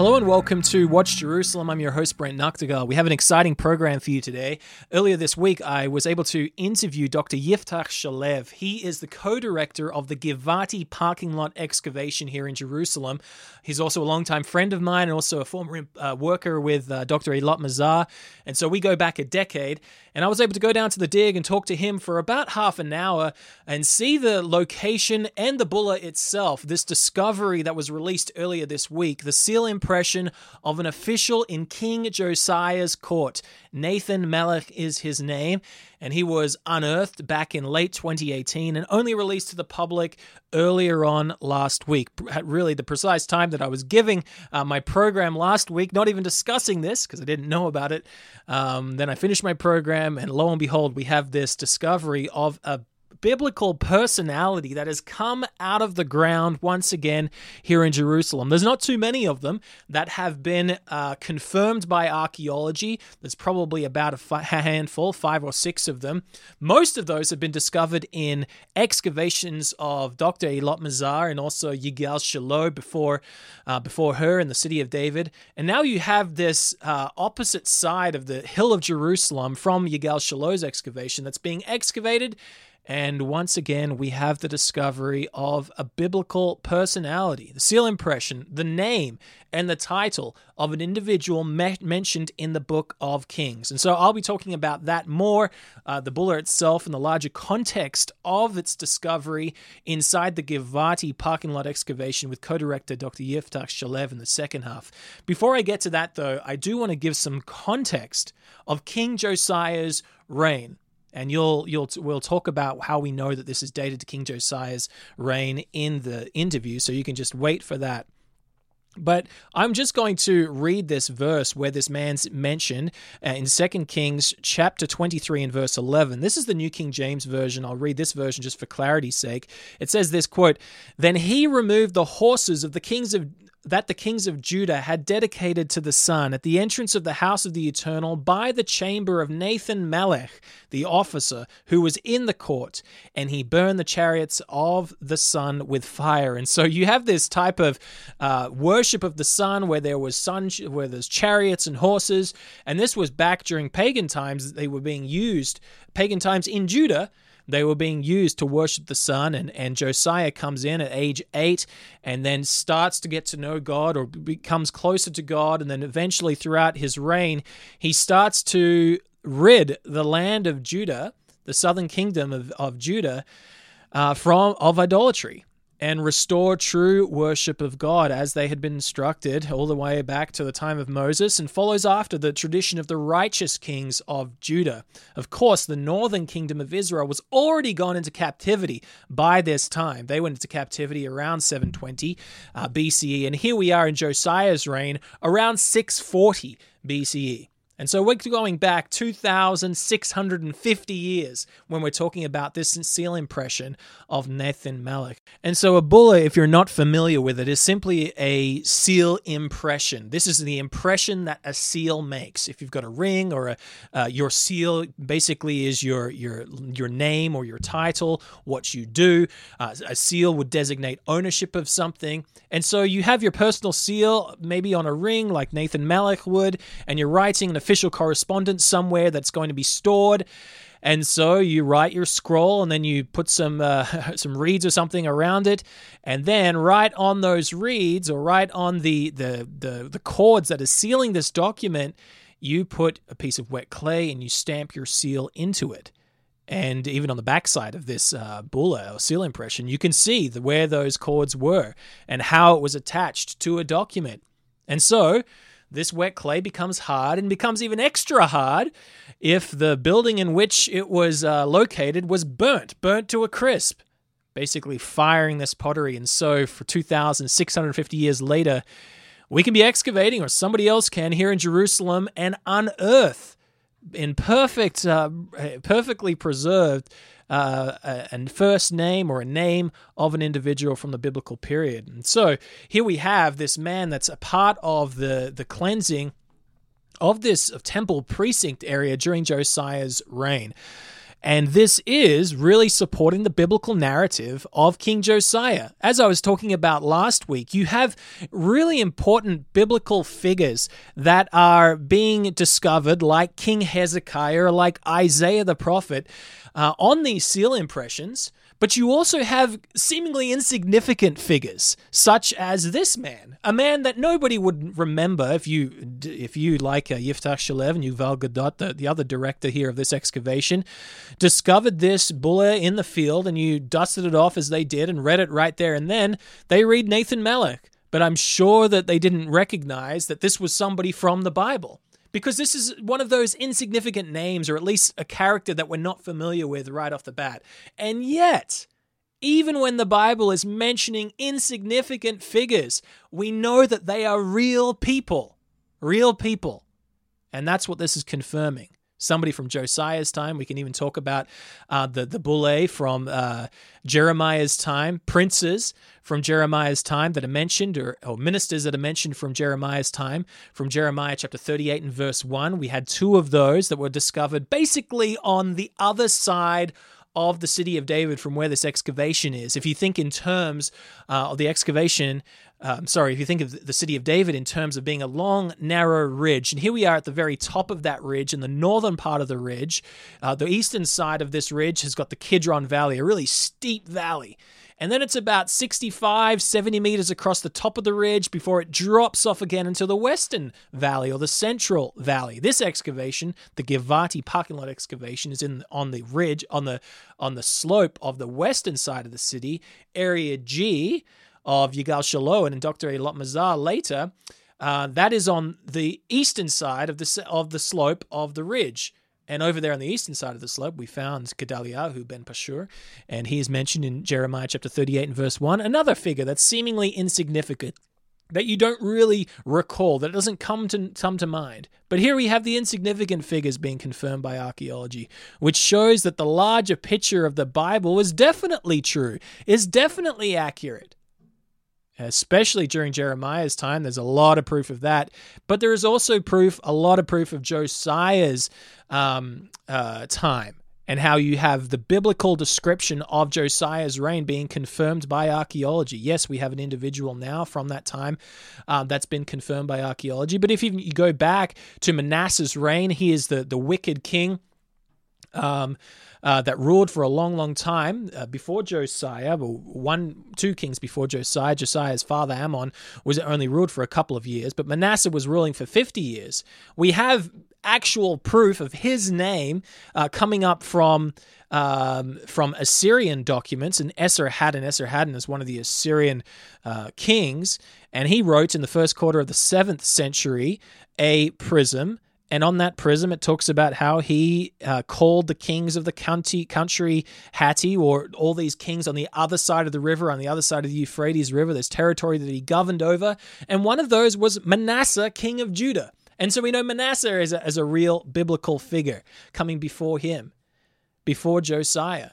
Hello and welcome to Watch Jerusalem. I'm your host, Brent Nagtegaal. We have an exciting program for you today. Earlier this week, I was able to interview Dr. Yiftah Shalev. He is the co director of the Givati parking lot excavation here in Jerusalem. He's also a longtime friend of mine and also a former uh, worker with uh, Dr. Eilat Mazar. And so we go back a decade. And I was able to go down to the dig and talk to him for about half an hour and see the location and the bulla itself, this discovery that was released earlier this week, the seal impression of an official in King Josiah's court. Nathan Melech is his name, and he was unearthed back in late 2018 and only released to the public earlier on last week. At really the precise time that I was giving uh, my program last week, not even discussing this because I didn't know about it. Um, then I finished my program, and lo and behold, we have this discovery of a biblical personality that has come out of the ground once again here in Jerusalem. There's not too many of them that have been uh, confirmed by archaeology. There's probably about a fi- handful, five or six of them. Most of those have been discovered in excavations of Dr. Eilat Mazar and also Yigal Shiloh before, uh, before her in the city of David. And now you have this uh, opposite side of the hill of Jerusalem from Yigal Shiloh's excavation that's being excavated and once again, we have the discovery of a biblical personality, the seal impression, the name, and the title of an individual me- mentioned in the book of Kings. And so I'll be talking about that more, uh, the bulla itself, and the larger context of its discovery inside the Givati parking lot excavation with co director Dr. Yiftah Shalev in the second half. Before I get to that, though, I do want to give some context of King Josiah's reign and you'll you'll we'll talk about how we know that this is dated to King Josiah's reign in the interview, so you can just wait for that. But I'm just going to read this verse where this man's mentioned uh, in 2 Kings chapter 23 and verse 11. This is the New King James Version. I'll read this version just for clarity's sake. It says this quote, Then he removed the horses of the kings of that the kings of Judah had dedicated to the sun at the entrance of the house of the Eternal by the chamber of Nathan Melech, the officer who was in the court, and he burned the chariots of the sun with fire. And so you have this type of uh, worship of the sun where there was sun, where there's chariots and horses, and this was back during pagan times. that They were being used pagan times in Judah they were being used to worship the sun, and, and Josiah comes in at age eight and then starts to get to know God or becomes closer to God. And then eventually, throughout his reign, he starts to rid the land of Judah, the southern kingdom of, of Judah, uh, from of idolatry and restore true worship of God as they had been instructed all the way back to the time of Moses and follows after the tradition of the righteous kings of Judah. Of course, the northern kingdom of Israel was already gone into captivity by this time. They went into captivity around 720 uh, BCE, and here we are in Josiah's reign around 640 BCE. And so we're going back 2,650 years when we're talking about this seal impression of Nathan Melech. And so a bulla, if you're not familiar with it, is simply a seal impression. This is the impression that a seal makes. If you've got a ring or a, uh, your seal basically is your, your, your name or your title, what you do. Uh, a seal would designate ownership of something. And so you have your personal seal, maybe on a ring like Nathan Melech would, and you're writing an official correspondence somewhere that's going to be stored. And so you write your scroll and then you put some uh, some reeds or something around it, and then right on those reeds or right on the the the, the cords that are sealing this document, you put a piece of wet clay and you stamp your seal into it. And even on the backside of this uh, bulla or seal impression, you can see the, where those cords were and how it was attached to a document. And so this wet clay becomes hard and becomes even extra hard if the building in which it was uh, located was burnt, burnt to a crisp, basically firing this pottery. And so, for 2,650 years later, we can be excavating, or somebody else can, here in Jerusalem and unearth in perfect, uh, perfectly preserved uh, a, first name or a name of an individual from the biblical period. And so here we have this man that's a part of the the cleansing of this temple precinct area during Josiah's reign. And this is really supporting the biblical narrative of King Josiah. As I was talking about last week, you have really important biblical figures that are being discovered, like King Hezekiah or like Isaiah the prophet, uh, on these seal impressions. But you also have seemingly insignificant figures, such as this man, a man that nobody would remember if you, if you like uh, Yiftah Shalev and Yuval Gadot, the, the other director here of this excavation, discovered this bulla in the field and you dusted it off as they did and read it right there and then. They read Nathan Melech, but I'm sure that they didn't recognize that this was somebody from the Bible because this is one of those insignificant names, or at least a character that we're not familiar with right off the bat. And yet, even when the Bible is mentioning insignificant figures, we know that they are real people. Real people. And that's what this is confirming somebody from Josiah's time. We can even talk about uh, the the bulle from uh, Jeremiah's time, princes from Jeremiah's time that are mentioned, or, or ministers that are mentioned from Jeremiah's time, from Jeremiah chapter 38 and verse 1. We had two of those that were discovered basically on the other side of the city of David from where this excavation is. If you think in terms uh, of the excavation, um, sorry, if you think of the city of David in terms of being a long, narrow ridge, and here we are at the very top of that ridge, in the northern part of the ridge. Uh, the eastern side of this ridge has got the Kidron Valley, a really steep valley. And then it's about 65, 70 meters across the top of the ridge before it drops off again into the western valley or the central valley. This excavation, the Givati parking lot excavation, is in on the ridge on the on the slope of the western side of the city. Area G of Yigal Shiloh and Dr. Eilat Mazar later. Uh, that is on the eastern side of the of the slope of the ridge. And over there on the eastern side of the slope, we found Gedaliahu ben Pashur, and he is mentioned in Jeremiah chapter 38 and verse 1, another figure that's seemingly insignificant, that you don't really recall, that doesn't come to come to mind. But here we have the insignificant figures being confirmed by archaeology, which shows that the larger picture of the Bible is definitely true, is definitely accurate especially during Jeremiah's time. There's a lot of proof of that. But there is also proof, a lot of proof of Josiah's um, uh, time and how you have the biblical description of Josiah's reign being confirmed by archaeology. Yes, we have an individual now from that time uh, that's been confirmed by archaeology. But if you go back to Manasseh's reign, he is the, the wicked king. Um, uh, that ruled for a long, long time uh, before Josiah. Well, one, two kings before Josiah. Josiah's father Amon was only ruled for a couple of years, but Manasseh was ruling for fifty years. We have actual proof of his name uh, coming up from um, from Assyrian documents, and Esarhaddon. Esarhaddon is one of the Assyrian uh, kings, and he wrote in the first quarter of the seventh century a prism and on that prism, it talks about how he uh, called the kings of the county, country Hatti, or all these kings on the other side of the river, on the other side of the Euphrates River. this territory that he governed over. And one of those was Manasseh, king of Judah. And so we know Manasseh as a, as a real biblical figure coming before him, before Josiah.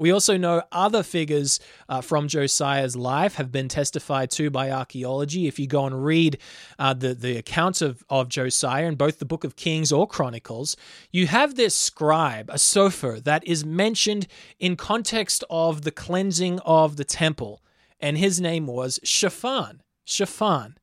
We also know other figures uh, from Josiah's life have been testified to by archaeology. If you go and read uh, the, the accounts of, of Josiah in both the book of Kings or Chronicles, you have this scribe, a sofer, that is mentioned in context of the cleansing of the temple. And his name was Shaphan. Shaphan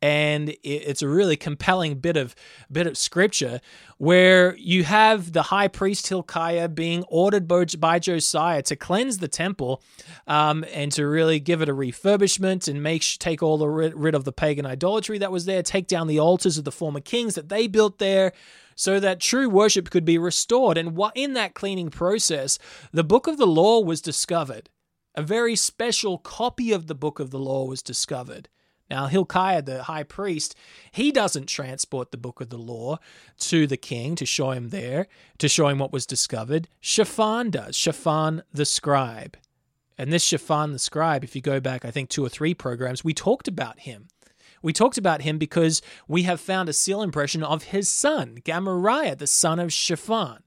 and it's a really compelling bit of bit of scripture where you have the high priest Hilkiah being ordered by Josiah to cleanse the temple um, and to really give it a refurbishment and make take all the rid of the pagan idolatry that was there, take down the altars of the former kings that they built there. So that true worship could be restored. And in that cleaning process, the book of the law was discovered. A very special copy of the book of the law was discovered. Now, Hilkiah, the high priest, he doesn't transport the book of the law to the king to show him there, to show him what was discovered. Shaphan does, Shaphan the scribe. And this Shaphan the scribe, if you go back, I think, two or three programs, we talked about him. We talked about him because we have found a seal impression of his son, Gamariah, the son of Shaphan.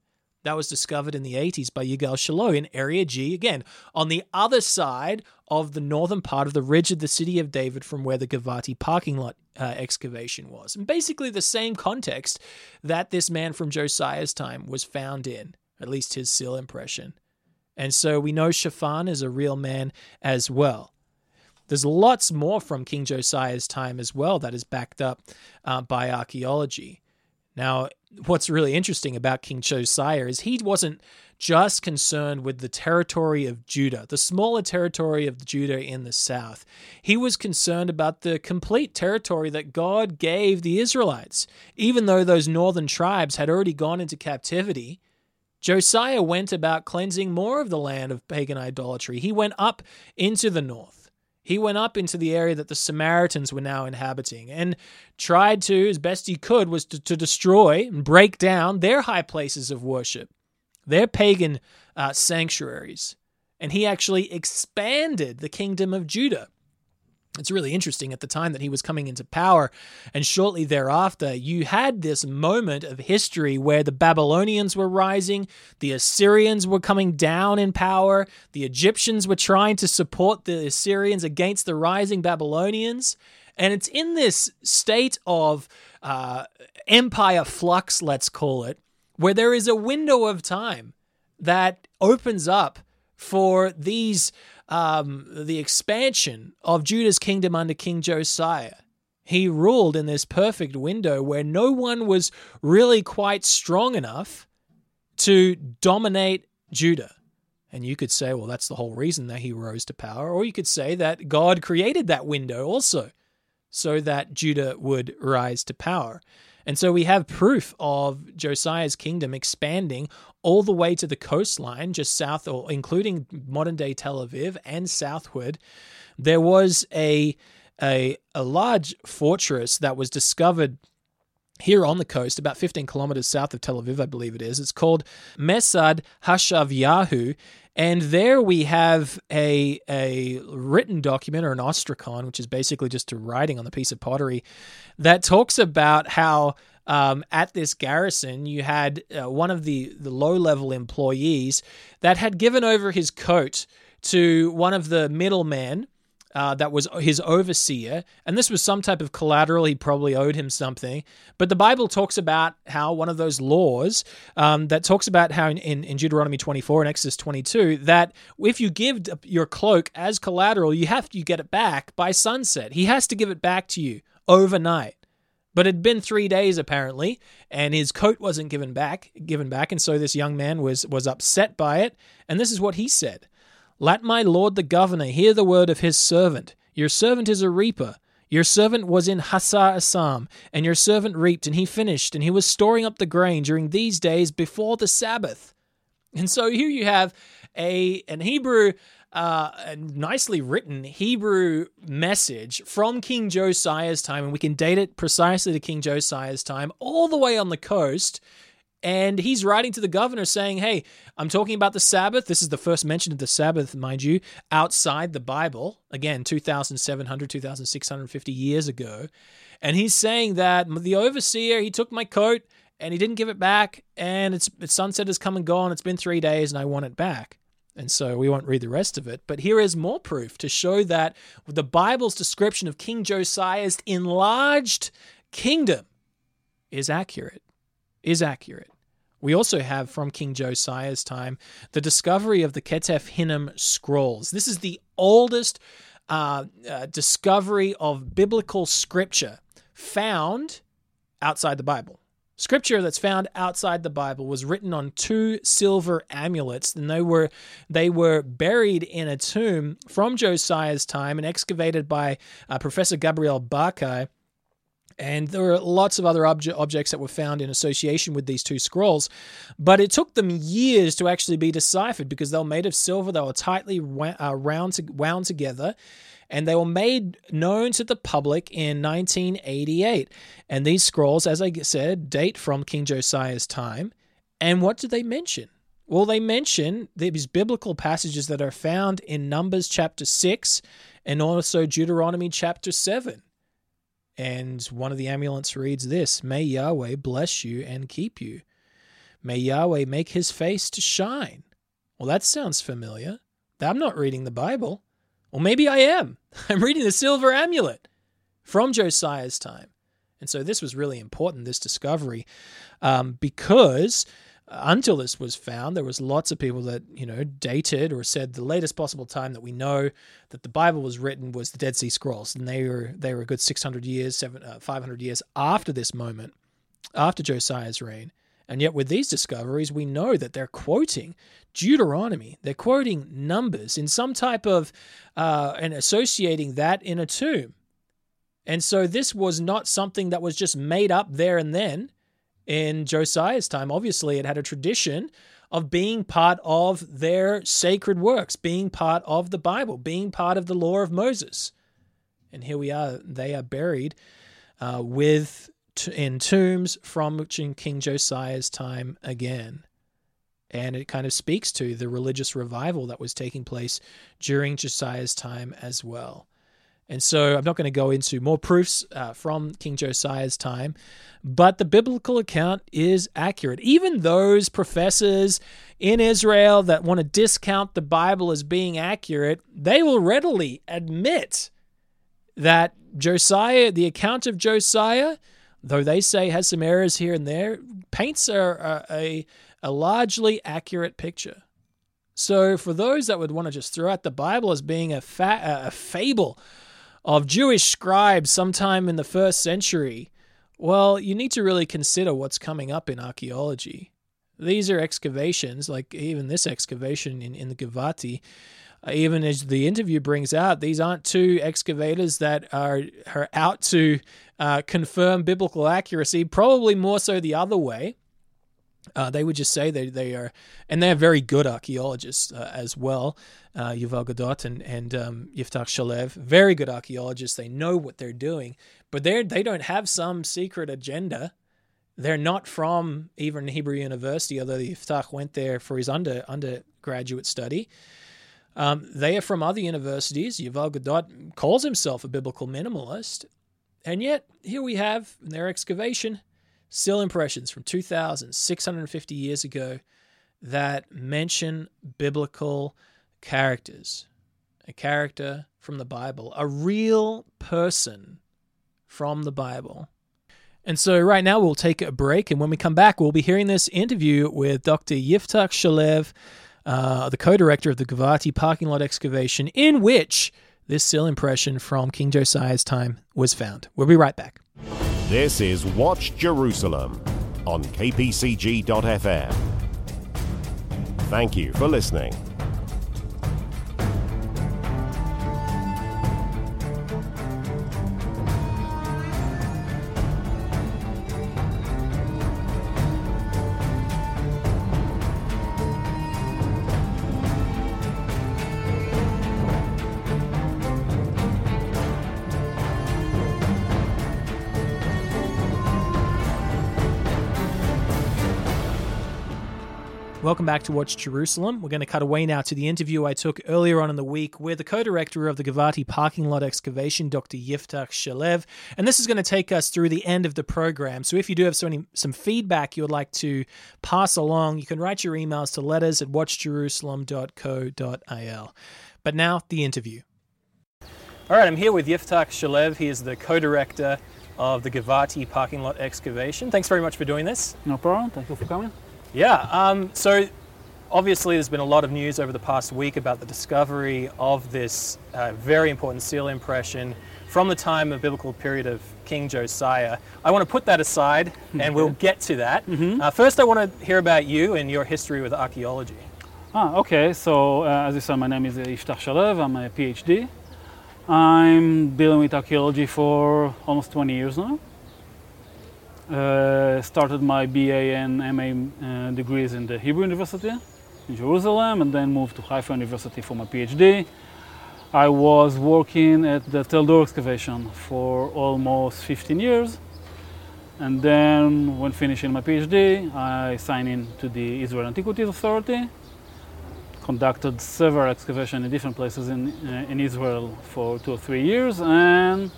That was discovered in the 80s by Yigal Shiloh in Area G, again, on the other side of the northern part of the ridge of the city of David from where the Givati parking lot uh, excavation was. And basically the same context that this man from Josiah's time was found in, at least his seal impression. And so we know Shaphan is a real man as well. There's lots more from King Josiah's time as well that is backed up uh, by archaeology. Now, what's really interesting about King Josiah is he wasn't just concerned with the territory of Judah, the smaller territory of Judah in the south. He was concerned about the complete territory that God gave the Israelites. Even though those northern tribes had already gone into captivity, Josiah went about cleansing more of the land of pagan idolatry. He went up into the north. He went up into the area that the Samaritans were now inhabiting and tried to, as best he could, was to, to destroy and break down their high places of worship, their pagan uh, sanctuaries. And he actually expanded the kingdom of Judah. It's really interesting at the time that he was coming into power, and shortly thereafter, you had this moment of history where the Babylonians were rising, the Assyrians were coming down in power, the Egyptians were trying to support the Assyrians against the rising Babylonians. And it's in this state of uh, empire flux, let's call it, where there is a window of time that opens up for these um, the expansion of Judah's kingdom under King Josiah. He ruled in this perfect window where no one was really quite strong enough to dominate Judah. And you could say, well, that's the whole reason that he rose to power. Or you could say that God created that window also so that Judah would rise to power. And so we have proof of Josiah's kingdom expanding all the way to the coastline, just south, or including modern day Tel Aviv and southward. There was a, a, a large fortress that was discovered here on the coast, about 15 kilometers south of Tel Aviv, I believe it is. It's called Mesad Hashav Hashavyahu. And there we have a, a written document or an ostracon, which is basically just a writing on the piece of pottery, that talks about how um, at this garrison, you had uh, one of the, the low level employees that had given over his coat to one of the middlemen. Uh, that was his overseer, and this was some type of collateral. He probably owed him something. But the Bible talks about how one of those laws um, that talks about how in, in, in, Deuteronomy 24 and Exodus 22 that if you give your cloak as collateral, you have to get it back by sunset. He has to give it back to you overnight. But it had been three days apparently, and his coat wasn't given back, given back, and so this young man was was upset by it. And this is what he said: "Let my lord the governor hear the word of his servant. Your servant is a reaper. Your servant was in Hassar Assam, and your servant reaped, and he finished, and he was storing up the grain during these days before the Sabbath." And so here you have a an Hebrew uh, a nicely written Hebrew message from King Josiah's time, and we can date it precisely to King Josiah's time, all the way on the coast. And he's writing to the governor saying, Hey, I'm talking about the Sabbath. This is the first mention of the Sabbath, mind you, outside the Bible. Again, 2,700, 2,650 years ago. And he's saying that the overseer, he took my coat and he didn't give it back. And it's, it's sunset has come and gone. It's been three days and I want it back. And so we won't read the rest of it. But here is more proof to show that the Bible's description of King Josiah's enlarged kingdom is accurate. Is accurate. We also have from King Josiah's time the discovery of the Ketef Hinnom scrolls. This is the oldest uh, uh, discovery of biblical scripture found outside the Bible. Scripture that's found outside the Bible was written on two silver amulets, and they were they were buried in a tomb from Josiah's time and excavated by uh, Professor Gabriel Barkay. And there were lots of other obje- objects that were found in association with these two scrolls, but it took them years to actually be deciphered because they were made of silver. They were tightly uh, round to- wound together, and they were made known to the public in 1988. And these scrolls, as I said, date from King Josiah's time. And what do they mention? Well, they mention these biblical passages that are found in Numbers chapter 6 and also Deuteronomy chapter 7. And one of the amulets reads this May Yahweh bless you and keep you. May Yahweh make his face to shine. Well, that sounds familiar. I'm not reading the Bible. Well, maybe I am. I'm reading the silver amulet from Josiah's time. And so this was really important, this discovery, um, because until this was found, there was lots of people that you know dated or said the latest possible time that we know that the Bible was written was the Dead Sea Scrolls, and they were they were a good 600 years, seven, uh, 500 years after this moment, after Josiah's reign. And yet, with these discoveries, we know that they're quoting Deuteronomy. They're quoting numbers in some type of, uh, and associating that in a tomb. And so, this was not something that was just made up there and then in Josiah's time. Obviously, it had a tradition of being part of their sacred works, being part of the Bible, being part of the law of Moses. And here we are, they are buried uh, with in tombs from King Josiah's time again. And it kind of speaks to the religious revival that was taking place during Josiah's time as well. And so I'm not going to go into more proofs uh, from King Josiah's time, but the biblical account is accurate. Even those professors in Israel that want to discount the Bible as being accurate, they will readily admit that Josiah, the account of Josiah, though they say has some errors here and there, paints a, a, a largely accurate picture. So, for those that would want to just throw out the Bible as being a, fa- a fable of Jewish scribes sometime in the first century, well, you need to really consider what's coming up in archaeology. These are excavations, like even this excavation in, in the Givati. Uh, even as the interview brings out, these aren't two excavators that are, are out to uh, confirm biblical accuracy, probably more so the other way. Uh, they would just say they, they are, and they're very good archaeologists uh, as well. Uh, Yuval Gadot and, and um, Yiftah Shalev, very good archaeologists. They know what they're doing, but they they don't have some secret agenda. They're not from even Hebrew University, although Yiftah went there for his under undergraduate study. Um, they are from other universities. Yuval Gadot calls himself a biblical minimalist, and yet here we have their excavation still impressions from 2,650 years ago that mention biblical characters. A character from the Bible, a real person from the Bible. And so, right now, we'll take a break. And when we come back, we'll be hearing this interview with Dr. Yiftah Shalev, uh, the co director of the Givati parking lot excavation, in which this seal impression from King Josiah's time was found. We'll be right back. This is Watch Jerusalem on kpcg.fm. Thank you for listening. Welcome back to Watch Jerusalem. We're going to cut away now to the interview I took earlier on in the week with the co director of the Givati parking lot excavation, Dr. Yiftah Shalev. And this is going to take us through the end of the program. So if you do have some, some feedback you would like to pass along, you can write your emails to letters at watchjerusalem.co.il. But now, the interview. All right, I'm here with Yiftah Shalev. He is the co director of the Givati parking lot excavation. Thanks very much for doing this. No problem. Thank you for coming. Yeah. Um, so obviously, there's been a lot of news over the past week about the discovery of this uh, very important seal impression from the time of biblical period of King Josiah. I want to put that aside, and we'll get to that. Mm-hmm. Uh, first, I want to hear about you and your history with archaeology. Ah, okay. So, uh, as you said, my name is Yiftah Shalev. I'm a PhD. I'm dealing with archaeology for almost 20 years now. Uh, started my BA and MA uh, degrees in the Hebrew University in Jerusalem and then moved to Haifa University for my PhD. I was working at the Tel Dor excavation for almost 15 years. And then when finishing my PhD, I signed in to the Israel Antiquities Authority, conducted several excavations in different places in, uh, in Israel for two or three years, and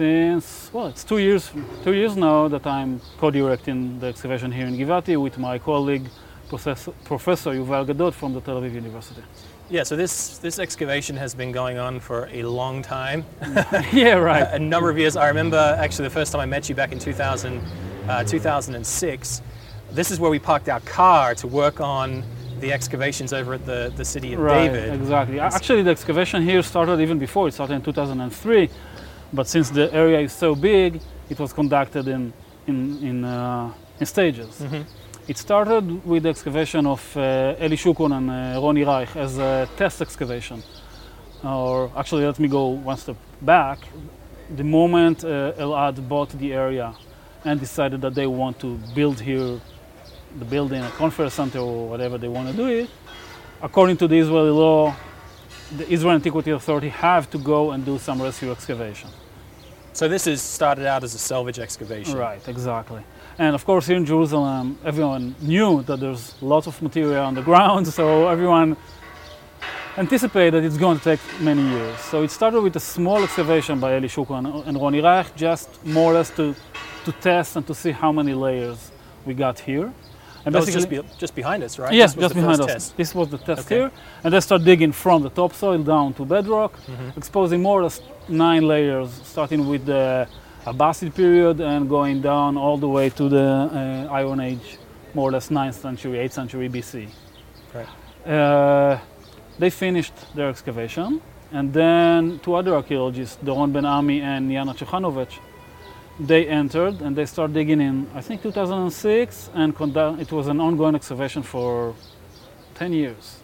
since well, it's two years. Two years now that I'm co-directing the excavation here in Givati with my colleague, Professor, Professor Yuval Gadot from the Tel Aviv University. Yeah, so this this excavation has been going on for a long time, yeah, right. a number of years. I remember actually the first time I met you back in 2000, uh, 2006. This is where we parked our car to work on the excavations over at the, the city of right, David. exactly. Actually, the excavation here started even before. It started in 2003, but since the area is so big, it was conducted in in in, uh, in stages. It started with the excavation of uh, Eli Shukron and uh, Roni Reich as a test excavation. Or actually, let me go one step back. The moment uh, Elad bought the area and decided that they want to build here the building, a conference center, or whatever they want to do it, according to the Israeli law, the Israel Antiquity Authority have to go and do some rescue excavation. So this is started out as a salvage excavation. Right, exactly. And of course, here in Jerusalem, everyone knew that there's lots of material on the ground, so everyone anticipated it's going to take many years. So it started with a small excavation by Eli Shukron and Roni Reich, just more or less to, to test and to see how many layers we got here. And That was just, be, just behind us, right? Yes, This was just the behind us. test. This was the test Okay. here. And they start digging from the topsoil down to bedrock, Mm-hmm. exposing more or less nine layers, starting with the Abbasid period and going down all the way to the uh, Iron Age, more or less 9th century, 8th century BC. Right. Uh, they finished their excavation, and then two other archaeologists, Doron Ben Ami and Yana Tchekhanovets, they entered and they started digging in, I think 2006, and it was an ongoing excavation for 10 years.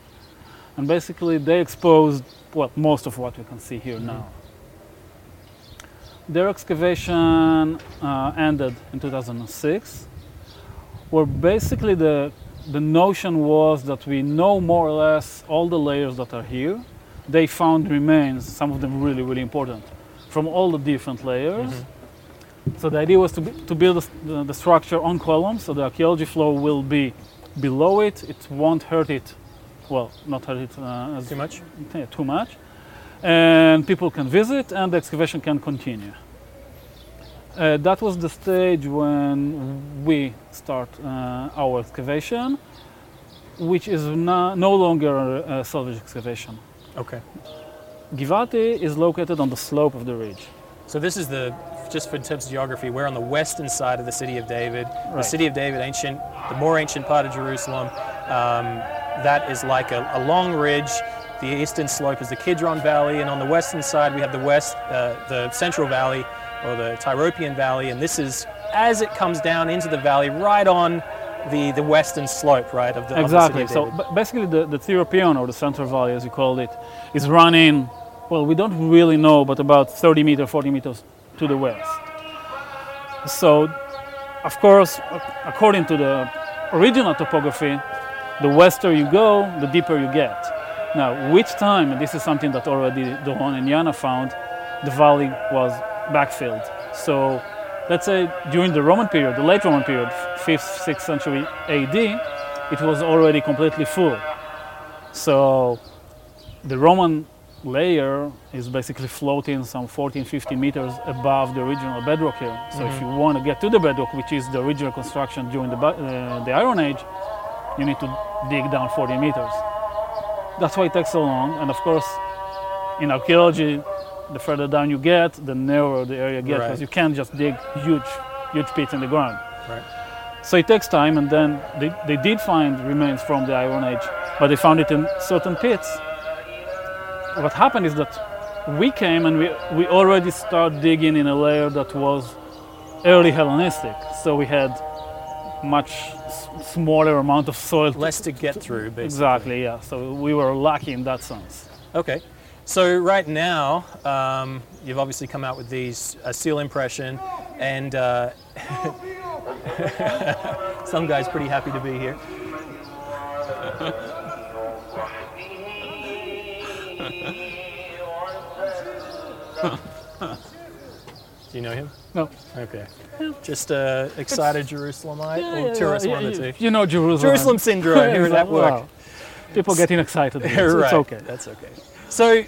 And basically, they exposed well, most of what we can see here now. Their excavation uh, ended in 2006, where basically the, the notion was that we know more or less all the layers that are here. They found remains, some of them really, really important, from all the different layers. So the idea was to, to build the, the, structure on columns, so the archaeology floor will be below it. It won't hurt it, well, not hurt it uh, as Too much? yeah, too much. And people can visit and the excavation can continue. Uh, that was the stage when we start uh, our excavation, which is no, no longer a salvage excavation. Okay. Givati is located on the slope of the ridge. So this is the, just for in terms of geography, we're on the western side of the city of David. The city of David, ancient, the more ancient part of Jerusalem, um, that is like a, a long ridge. The eastern slope is the Kidron Valley, and on the western side we have the west, uh, the Central Valley, or the Tyropoeon Valley, and this is as it comes down into the valley, right on the, the western slope, right, of the, of the Exactly. of So David. ba- basically, the, the Theropion, or the Central Valley as you called it, is running, well, we don't really know, but about 30 meters, 40 meters to the west. So, of course, according to the original topography, the wester you go, the deeper you get. Now, which time, and this is something that already Doron and Yana found, the valley was backfilled. So, let's say during the Roman period, the late Roman period, 5th, 6th century AD, it was already completely full. So, the Roman layer is basically floating some 14, 15 meters above the original bedrock here. So, if you want to get to the bedrock, which is the original construction during the, uh, the Iron Age, you need to dig down 40 meters. That's why it takes so long. And of course, in archaeology, the further down you get, the narrower the area gets, Right. because you can't just dig huge, huge pits in the ground. right. So it takes time, and then they, they did find remains from the Iron Age, but they found it in certain pits. What happened is that we came and we, we already started digging in a layer that was early Hellenistic, so we had much s- smaller amount of soil. to- Less to get through, basically. Exactly, yeah. So we were lucky in that sense. Okay. So right now, um, you've obviously come out with these uh, seal impression, and uh, some guy's pretty happy to be here. Do you know him? No. Okay. Just uh, excited Jerusalemite, or tourist one or two. You know Jerusalem. Jerusalem syndrome here at Exactly. work. Wow. People getting excited. Right. It's okay. That's okay. So,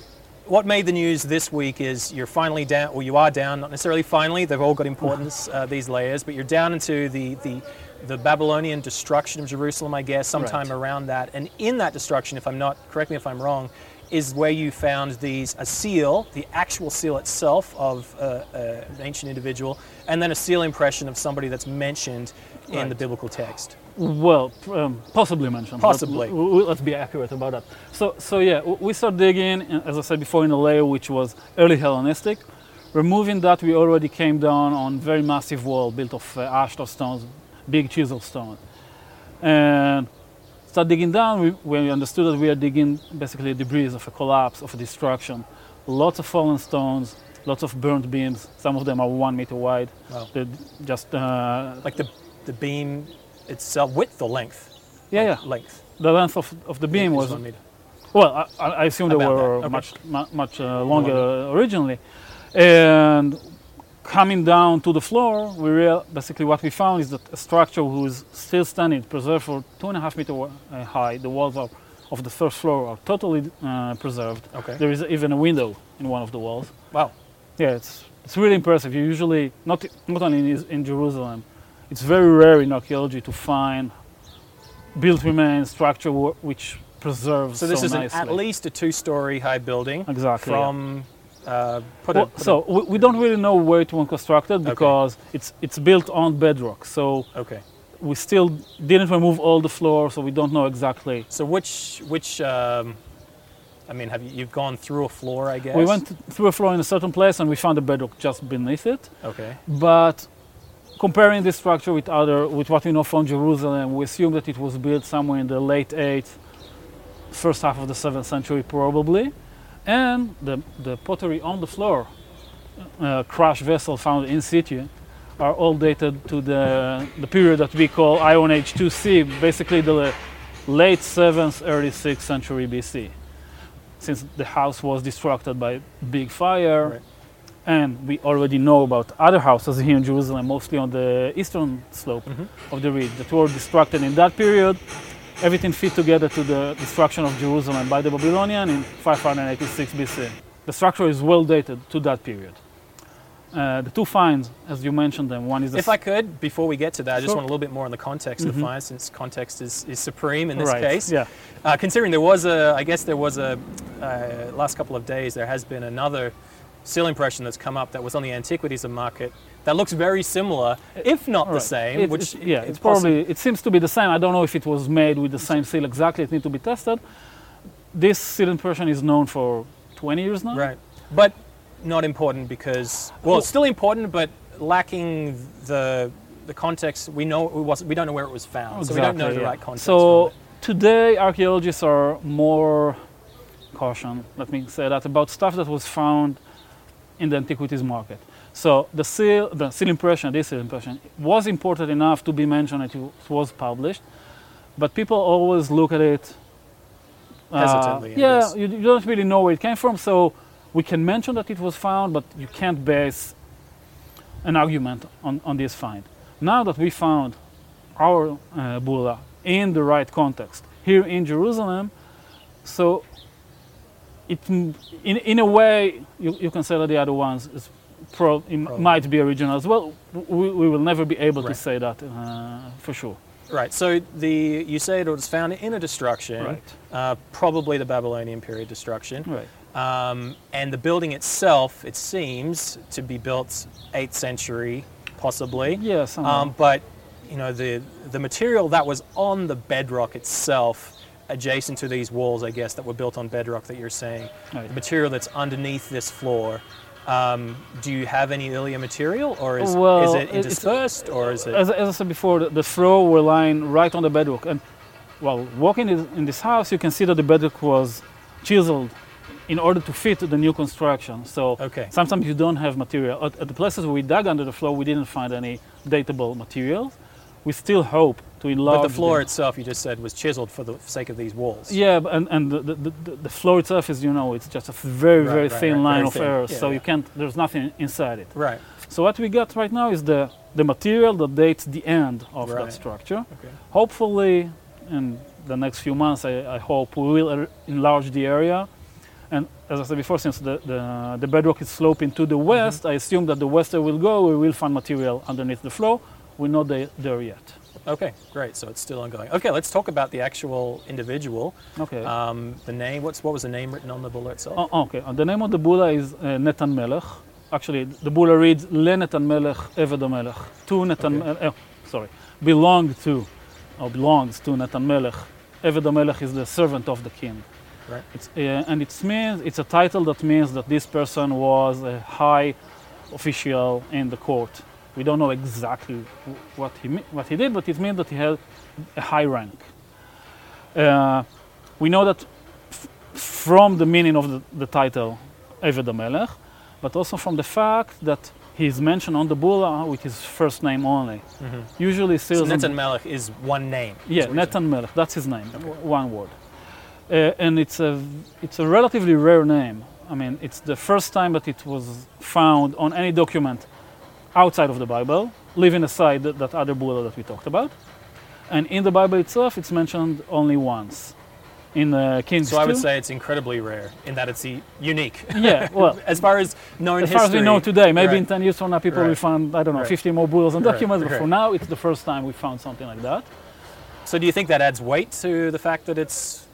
what made the news this week is you're finally down, or you are down, not necessarily finally, they've all got importance, uh, these layers, but you're down into the, the, the Babylonian destruction of Jerusalem, I guess, sometime Right. around that. And in that destruction, if I'm not, correct me if I'm wrong, is where you found these a seal, the actual seal itself of uh, uh, an ancient individual, and then a seal impression of somebody that's mentioned in the biblical text. Well, um, possibly mentioned. Possibly. w- let's be accurate about that. So, so yeah, we start digging, as I said before, in a layer which was early Hellenistic. Removing that, we already came down on very massive wall built of uh, ashlar stones, big chisel stone. And start digging down, we, we understood that we are digging basically debris of a collapse, of a destruction. Lots of fallen stones, lots of burnt beams. Some of them are one meter wide. Wow. They're just uh, Like the, the beam itself, width or length? yeah, Like yeah. Length. The length of, of the beam was one meter. Well, I, I I assume they were okay. much much uh, longer originally, and coming down to the floor, we real basically what we found is that a structure who is still standing, preserved for two and a half meter uh, high. The walls are, of the first floor are totally uh, preserved. Okay. There is even a window in one of the walls. Wow. Yeah, it's it's really impressive. You usually not not only in, in Jerusalem, it's very rare in archaeology to find built remains structure which preserves So this is an, at least a two-story high building Exactly. yeah. Uh, put Well, put so we, we don't really know where it was constructed because it's it's built on bedrock. So okay. we still didn't remove all the floor, so we don't know exactly. So which which um, I mean, have you you've gone through a floor? I guess We went through a floor in a certain place and we found a bedrock just beneath it. Okay. But comparing this structure with other with what we know from Jerusalem, we assume that it was built somewhere in the late 8th, first half of the 7th century probably. And the, the pottery on the floor, uh, crushed vessel found in situ, are all dated to the, the period that we call Iron Age 2C, basically the late 7th, early 6th century BC. Since the house was destructed by big fire, Right. and we already know about other houses here in Jerusalem, mostly on the eastern slope Mhm. of the ridge, that were destructed in that period. Everything fit together to the destruction of Jerusalem by the Babylonian in 586 BC. The structure is well dated to that period. Uh, the two finds, as you mentioned them, one is the If I could, before we get to that, I just want a little bit more on the context of the Mhm. find, since context is, is supreme in this right, case. Yeah, Uh, considering there was a, I guess there was a, uh, last couple of days, there has been another seal impression that's come up that was on the antiquities market that looks very similar, if not the same. It- which it's- yeah, it's it's probably it seems to be the same. I don't know if it was made with the same seal exactly. It needs to be tested. This seal impression is known for 20 years now. Right. But not important because well, it's still important, but lacking the the context. We know it was. We don't know where it was found, so we don't know the yeah. right context. So today, archaeologists are more caution. Let me say that about stuff that was found in the antiquities market. So the seal, the seal impression, this seal impression, was important enough to be mentioned. It was published, but people always look at it uh, Hesitantly, yeah, you, you don't really know where it came from, so we can mention that it was found, but you can't base an argument on, on this find. Now that we found our uh, bulla in the right context here in Jerusalem, so it in, in a way you, you can say that the other ones is pro, it might be original as well. We, we will never be able Right. to say that uh, for sure. right. So the you say it was found in a destruction, Right. uh, probably the Babylonian period destruction. Right. Um, and the building itself, it seems to be built 8th century, possibly. Yeah. Um, but you know the the material that was on the bedrock itself, adjacent to these walls, I guess, that were built on bedrock that you're saying, Right. the material that's underneath this floor. Um, do you have any earlier material, or is, Well, is it interspersed, or is it? as, as I said before, the, the floor were lying right on the bedrock. And while walking in, in this house, you can see that the bedrock was chiseled in order to fit the new construction. So Okay. sometimes you don't have material. At, at the places where we dug under the floor, we didn't find any datable materials. We still hope to enlarge. But the floor them. itself, you just said, was chiseled for the sake of these walls. Yeah, and, and the, the, the, the floor itself is, you know, it's just a very, Right, very right, thin right, line very of thin. air. Yeah, so yeah. you can't, there's nothing inside it. Right. So what we got right now is the, the material that dates the end of that structure. Okay. Hopefully, in the next few months, I, I hope we will er- enlarge the area And as I said before, since the, the, the bedrock is sloping to the west, I assume that the wester will go, we will find material underneath the floor. We're not there, there yet. Okay, great. So it's still ongoing. Okay, let's talk about the actual individual. Okay. Um, the name. What's what was the name written on the bulla itself? Oh, okay. Uh, the name of the bulla is uh, Netan Melech. Actually, the bulla reads Le Netan Melech Eved Melech. To Netan, Okay. uh, sorry, belonged to, or belongs to Netan Melech. Eved Melech is the servant of the king. Right. It's, uh, and it means it's a title that means that this person was a high official in the court. We don't know exactly what he what he did, but it means that he had a high rank. Uh, we know that f- from the meaning of the, the title Eved Melech, but also from the fact that he is mentioned on the bulla with his first name only. Usually, So Netan Melech is one name. yeah, is what you're saying. Netan Melech, that's his name, w- one word. Uh, and it's a, it's a relatively rare name. I mean, it's the first time that it was found on any document outside of the Bible, leaving aside that, that other bulla that we talked about. And in the Bible itself, it's mentioned only once. In uh, Kings So I would 2. say it's incredibly rare in that it's e- unique. Yeah, well, as far as known as far as we know today, maybe Right. in 10 years from now, people will find, I don't know, Right. 50 more bullas and Right, documents, but right. for now, it's the first time we found something like that. So do you think that adds weight to the fact that it's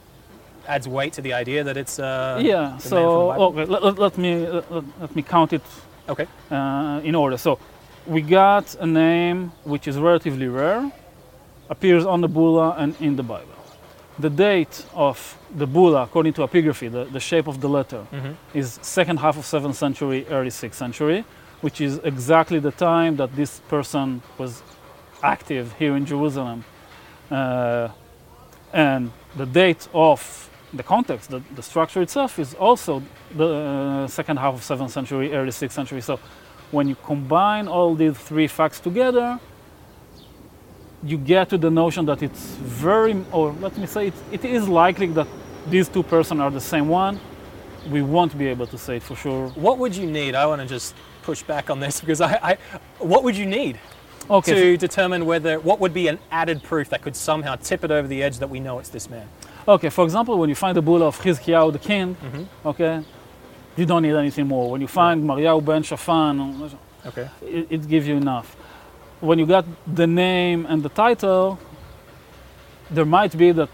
adds weight to the idea that it's uh, yeah, the the so okay, let, let, let me let- let me count it okay. uh, in order. So we got a name which is relatively rare, appears on the bulla and in the Bible. The date of the bulla, according to epigraphy, the, the shape of the letter, Mhm. is second half of seventh century, early sixth century, which is exactly the time that this person was active here in Jerusalem. Uh, and the date of the context, the, the structure itself, is also the uh, second half of seventh century, early sixth century. So when you combine all these three facts together, you get to the notion that it's very, or let me say, it, it is likely that these two persons are the same one. We won't be able to say it for sure. What would you need? I want to just push back on this because I, I what would you need Okay, to determine whether what would be an added proof that could somehow tip it over the edge that we know it's this man? Okay, for example, when you find the bull of Chizkiyahu the king, Mm-hmm. okay, you don't need anything more. When you find Mariahu ben Shafan, Okay. it, it gives you enough. When you got the name and the title, there might be that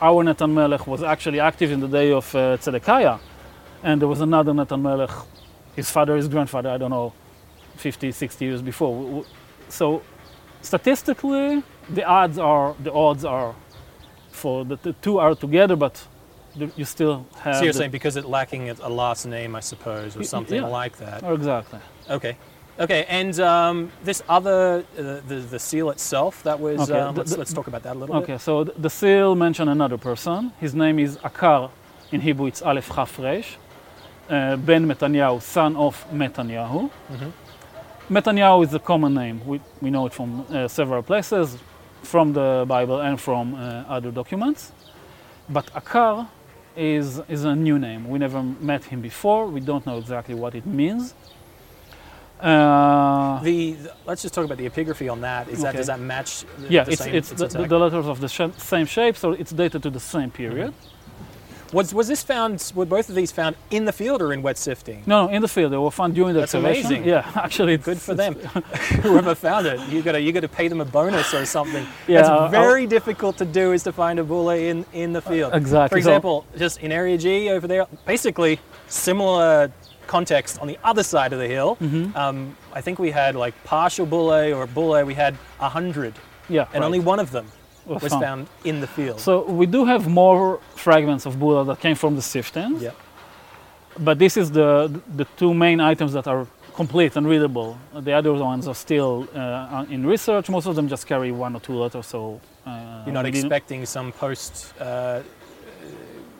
our Netan Melech was actually active in the day of uh, and there was another Netan Melech, his father, his grandfather, I don't know, 50, 60 years before. So statistically, the odds are the odds are for the, the two are together, but the- you still have. So you're saying because it lacking a a last name, I suppose, or something yeah. like that. Exactly. Okay. Okay, and um, this other, uh, the, the seal itself, that was, Okay, um, let's, the- let's talk about that a little bit. Okay, so the seal mentioned another person. His name is Akar. In Hebrew, it's Aleph Chaf Resh. Uh, ben Matanyahu, son of Matanyahu. Mhm. Matanyahu is a common name. We, we know it from uh, several places, from the Bible and from uh, other documents. But Akar is, is a new name. We never met him before. We don't know exactly what it means. Uh. The, the- let's just talk about the epigraphy on that. Is that does that match? The, yeah, the it's, same, it's, the, the letters of the sh- same shape, so it's dated to the same period. Was was this found? Were both of these found in the field or in wet sifting? No, no, in the field. They were found during the That's excavation. amazing. Yeah, actually, Good for them. Whoever found it, you gotta you gotta pay them a bonus or something. Yeah, That's I'll- very difficult to do is to find a bulla in in the field. exactly. For So- example, just in area G over there, basically similar context on the other side of the hill. Mm-hmm. Um, I think we had like partial bulle or bulle. We had a hundred, Yeah, and right. only one of them was was found. found in the field. So we do have more fragments of bulla that came from the siftings. yeah. But this is the the two main items that are complete and readable. The other ones are still uh, in research. Most of them just carry one or two letters. So uh, You're not expecting some post uh,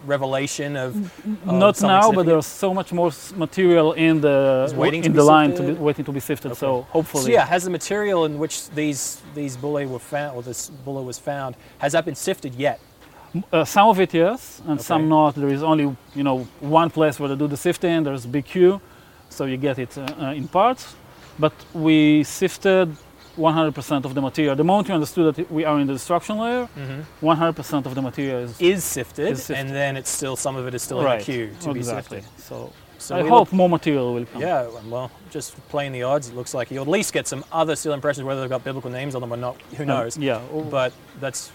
revelation of, of Not now, but there's so much more material in the waiting in the line to be, waiting to be sifted. So hopefully, So yeah, has the material in which these these bulle were found, or this bulla was found, has that been sifted yet? Uh, some of it yes, and Okay. some not. There is only you know one place where they do the sifting. There's BQ, so you get it uh, uh, in parts. But we sifted 100% of the material. The moment we understood that we are in the destruction layer, 100% of the material is Is sifted, Is sifted. and then it's still some of it is still right. in the queue to exactly. be sifted. So, So I hope look- more material will come. Yeah, well, just playing the odds, it looks like you'll at least get some other seal impressions, whether they've got biblical names on them or not. Who Um, knows? yeah. oh, But that's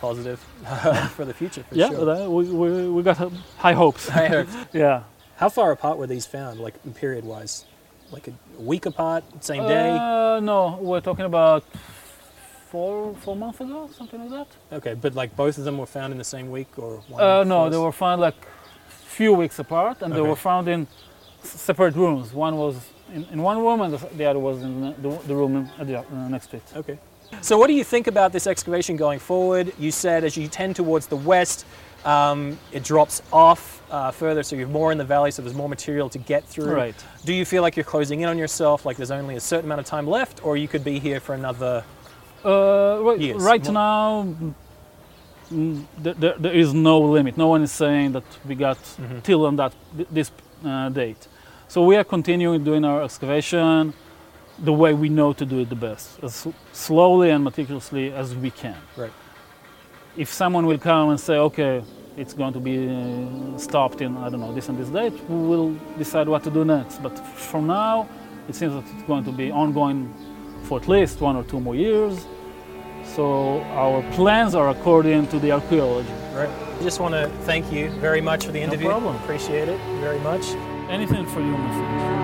positive for the future, for yeah, sure. uh, we, we, we got uh, high hopes. I hope. yeah. How far apart were these found, like period-wise? Like a week apart, same day? Uh, no, we're talking about four four months ago, something like that. okay, but like both of them were found in the same week, or one? Uh, no, first? they were found like few weeks apart, and they were found in separate rooms. One was in, in one room, and the, the other was in the, the room at the, uh, next to it. Okay. So, what do you think about this excavation going forward? You said as you tend towards the west, um, it drops off uh, further, so you're more in the valley, so there's more material to get through. Right. Do you feel like you're closing in on yourself, like there's only a certain amount of time left, or you could be here for another? Uh, right, Yes. right Mo- now, mm, there, there, there is no limit. No one is saying that we got Mm-hmm. till on that this uh, date. So we are continuing doing our excavation the way we know to do it the best, as slowly and meticulously as we can. Right. If someone will come and say, okay, it's going to be uh, stopped in I don't know this and this date, we will decide what to do next. But for now, it seems that it's going to be ongoing for at least one or two more years. So our plans are according to the archaeology. Right. I just want to thank you very much for the interview. No problem. Appreciate it very much. Anything for you, my friend.